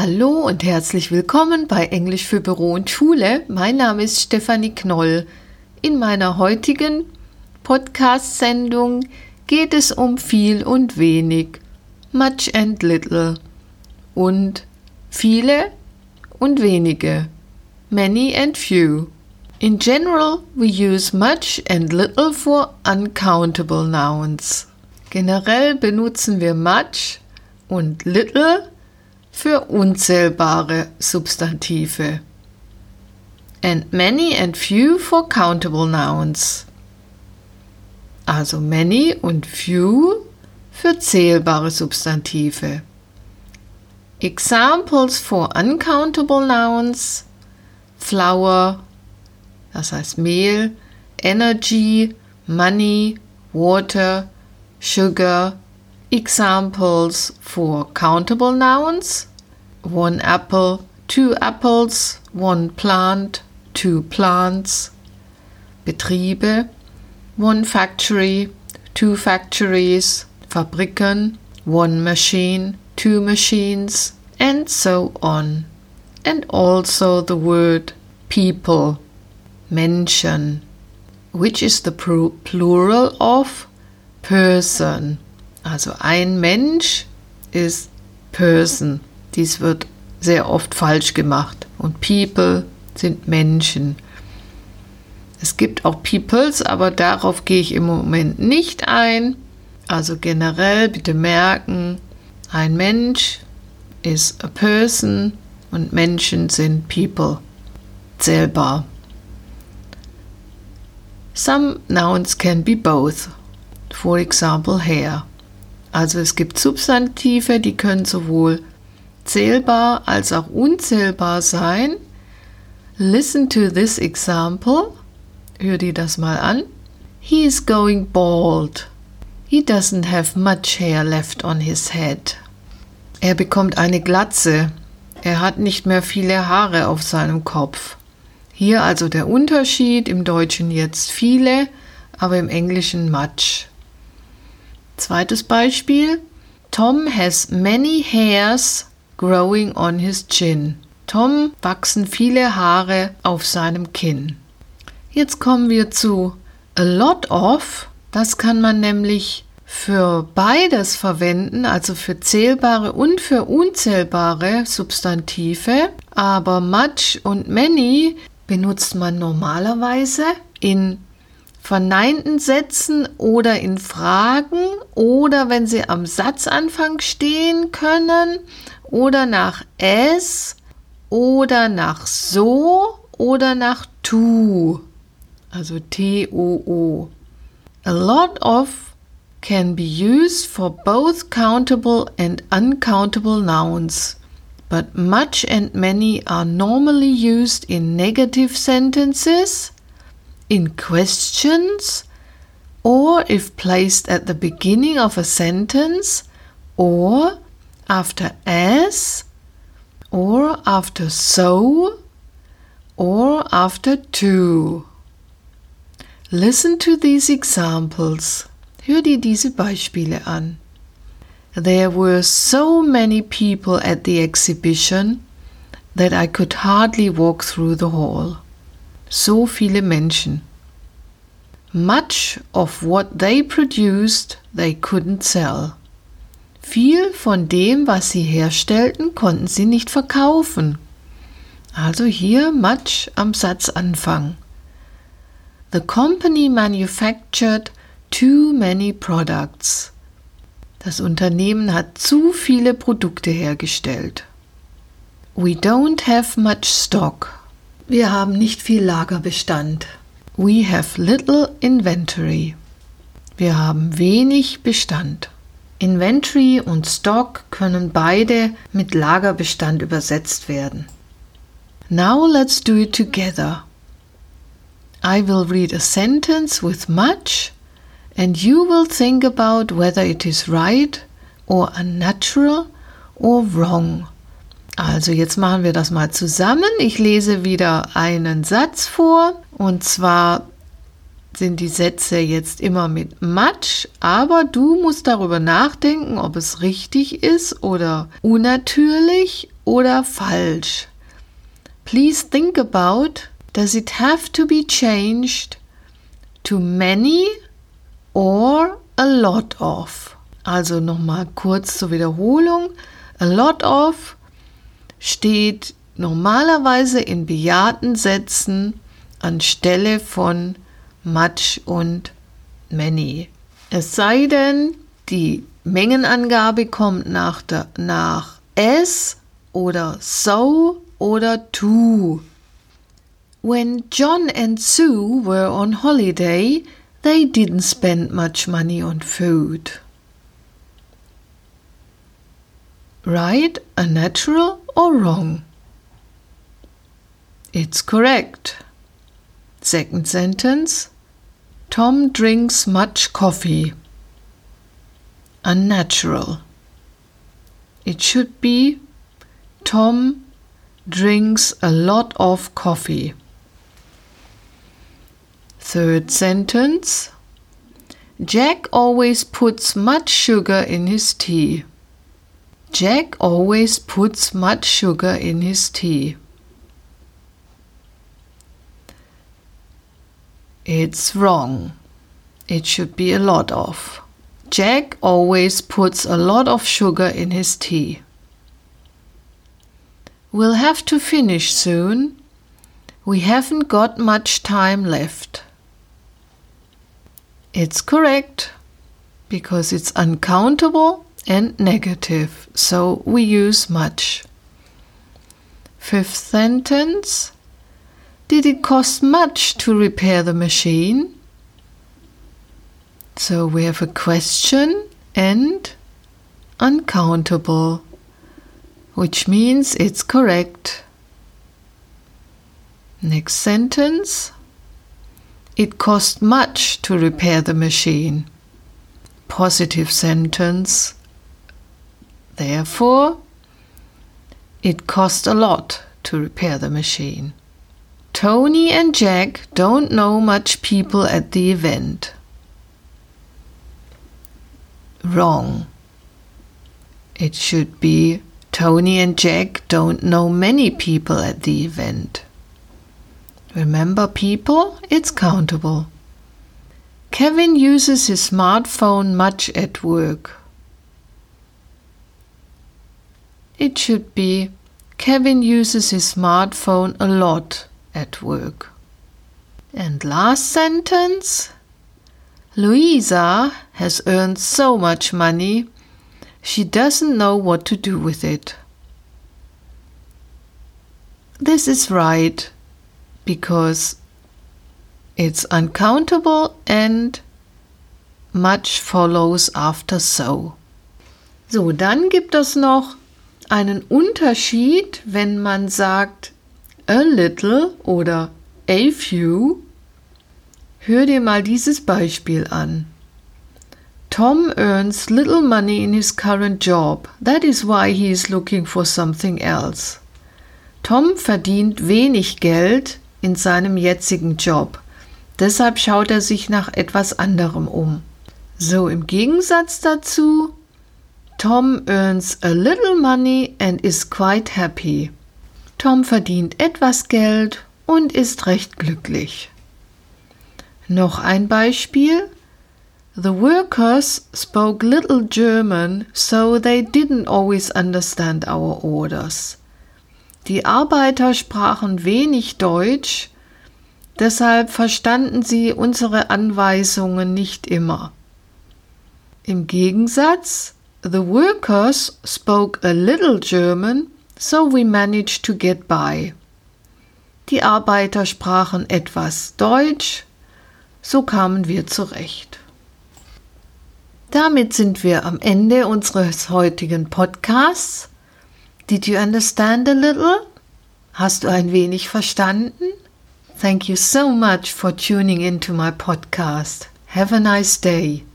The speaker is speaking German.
Hallo und herzlich willkommen bei Englisch für Büro und Schule. Mein Name ist Stefanie Knoll. In meiner heutigen Podcast-Sendung geht es um viel und wenig, much and little und viele und wenige, many and few. In general, we use much and little for uncountable nouns. Generell benutzen wir much und little für unzählbare Substantive. And many and few for countable nouns. Also many und few für zählbare Substantive. Examples for uncountable nouns flour, das heißt Mehl, energy, money, water, sugar. Examples for countable nouns one apple, two apples, one plant, two plants. Betriebe, one factory, two factories, Fabriken, one machine, two machines, and so on. And also the word people, Menschen, which is the plural of person. Also ein Mensch ist person. Dies wird sehr oft falsch gemacht. Und People sind Menschen. Es gibt auch Peoples, aber darauf gehe ich im Moment nicht ein. Also generell bitte merken, ein Mensch ist a person und Menschen sind People. Zählbar. Some nouns can be both. For example, hair. Also es gibt Substantive, die können sowohl zählbar als auch unzählbar sein. Listen to this example. Hör dir das mal an. He is going bald. He doesn't have much hair left on his head. Er bekommt eine Glatze. Er hat nicht mehr viele Haare auf seinem Kopf. Hier also der Unterschied, im Deutschen jetzt viele, aber im Englischen much. Zweites Beispiel. Tom has many hairs growing on his chin. Tom wachsen viele Haare auf seinem Kinn. Jetzt kommen wir zu a lot of. Das kann man nämlich für beides verwenden, also für zählbare und für unzählbare Substantive. Aber much und many benutzt man normalerweise in verneinten Sätzen oder in Fragen oder wenn sie am Satzanfang stehen können oder nach es oder nach so oder nach tu. Also T-O-O. A lot of can be used for both countable and uncountable nouns, but much and many are normally used in negative sentences, in questions, or if placed at the beginning of a sentence, or after as, or after so, or after to. Listen to these examples. Hör dir diese Beispiele an. There were so many people at the exhibition that I could hardly walk through the hall. So viele Menschen. Much of what they produced they couldn't sell. Viel von dem, was sie herstellten, konnten sie nicht verkaufen. Also hier much am Satzanfang. The company manufactured too many products. Das Unternehmen hat zu viele Produkte hergestellt. We don't have much stock. Wir haben nicht viel Lagerbestand. We have little inventory. Wir haben wenig Bestand. Inventory und Stock können beide mit Lagerbestand übersetzt werden. Now let's do it together. I will read a sentence with much and you will think about whether it is right or unnatural or wrong. Also jetzt machen wir das mal zusammen. Ich lese wieder einen Satz vor und zwar sind die Sätze jetzt immer mit much, aber du musst darüber nachdenken, ob es richtig ist oder unnatürlich oder falsch. Please think about does it have to be changed to many or a lot of? Also nochmal kurz zur Wiederholung. A lot of steht normalerweise in bejahten Sätzen anstelle von much und many. Es sei denn, die Mengenangabe kommt nach, der, nach s oder so oder to. When John and Sue were on holiday, they didn't spend much money on food. Right, a natural or wrong? It's correct. Second sentence Tom drinks much coffee. Unnatural. It should be Tom drinks a lot of coffee. Third sentence Jack always puts much sugar in his tea. Jack always puts much sugar in his tea. It's wrong. It should be a lot of. Jack always puts a lot of sugar in his tea. We'll have to finish soon. We haven't got much time left. It's correct because it's uncountable and negative, so we use much. Fifth sentence did it cost much to repair the machine? So we have a question and uncountable, which means it's correct. Next sentence. It cost much to repair the machine. Positive sentence. Therefore, it cost a lot to repair the machine. Tony and Jack don't know much people at the event. Wrong. It should be Tony and Jack don't know many people at the event. Remember people? It's countable. Kevin uses his smartphone much at work. It should be Kevin uses his smartphone a lot at work. And last sentence Louisa has earned so much money, she doesn't know what to do with it. This is right because it's uncountable and much follows after so. So, dann gibt es noch einen Unterschied, wenn man sagt, a little oder a few, hör dir mal dieses Beispiel an. Tom earns little money in his current job. That is why he is looking for something else. Tom verdient wenig Geld in seinem jetzigen Job. Deshalb schaut er sich nach etwas anderem um. So im Gegensatz dazu, Tom earns a little money and is quite happy. Tom verdient etwas Geld und ist recht glücklich. Noch ein Beispiel. The workers spoke little German, so they didn't always understand our orders. Die Arbeiter sprachen wenig Deutsch, deshalb verstanden sie unsere Anweisungen nicht immer. Im Gegensatz, the workers spoke a little German, So we managed to get by. Die Arbeiter sprachen etwas Deutsch, so kamen wir zurecht. Damit sind wir am Ende unseres heutigen Podcasts. Did you understand a little? Hast du ein wenig verstanden? Thank you so much for tuning into my podcast. Have a nice day.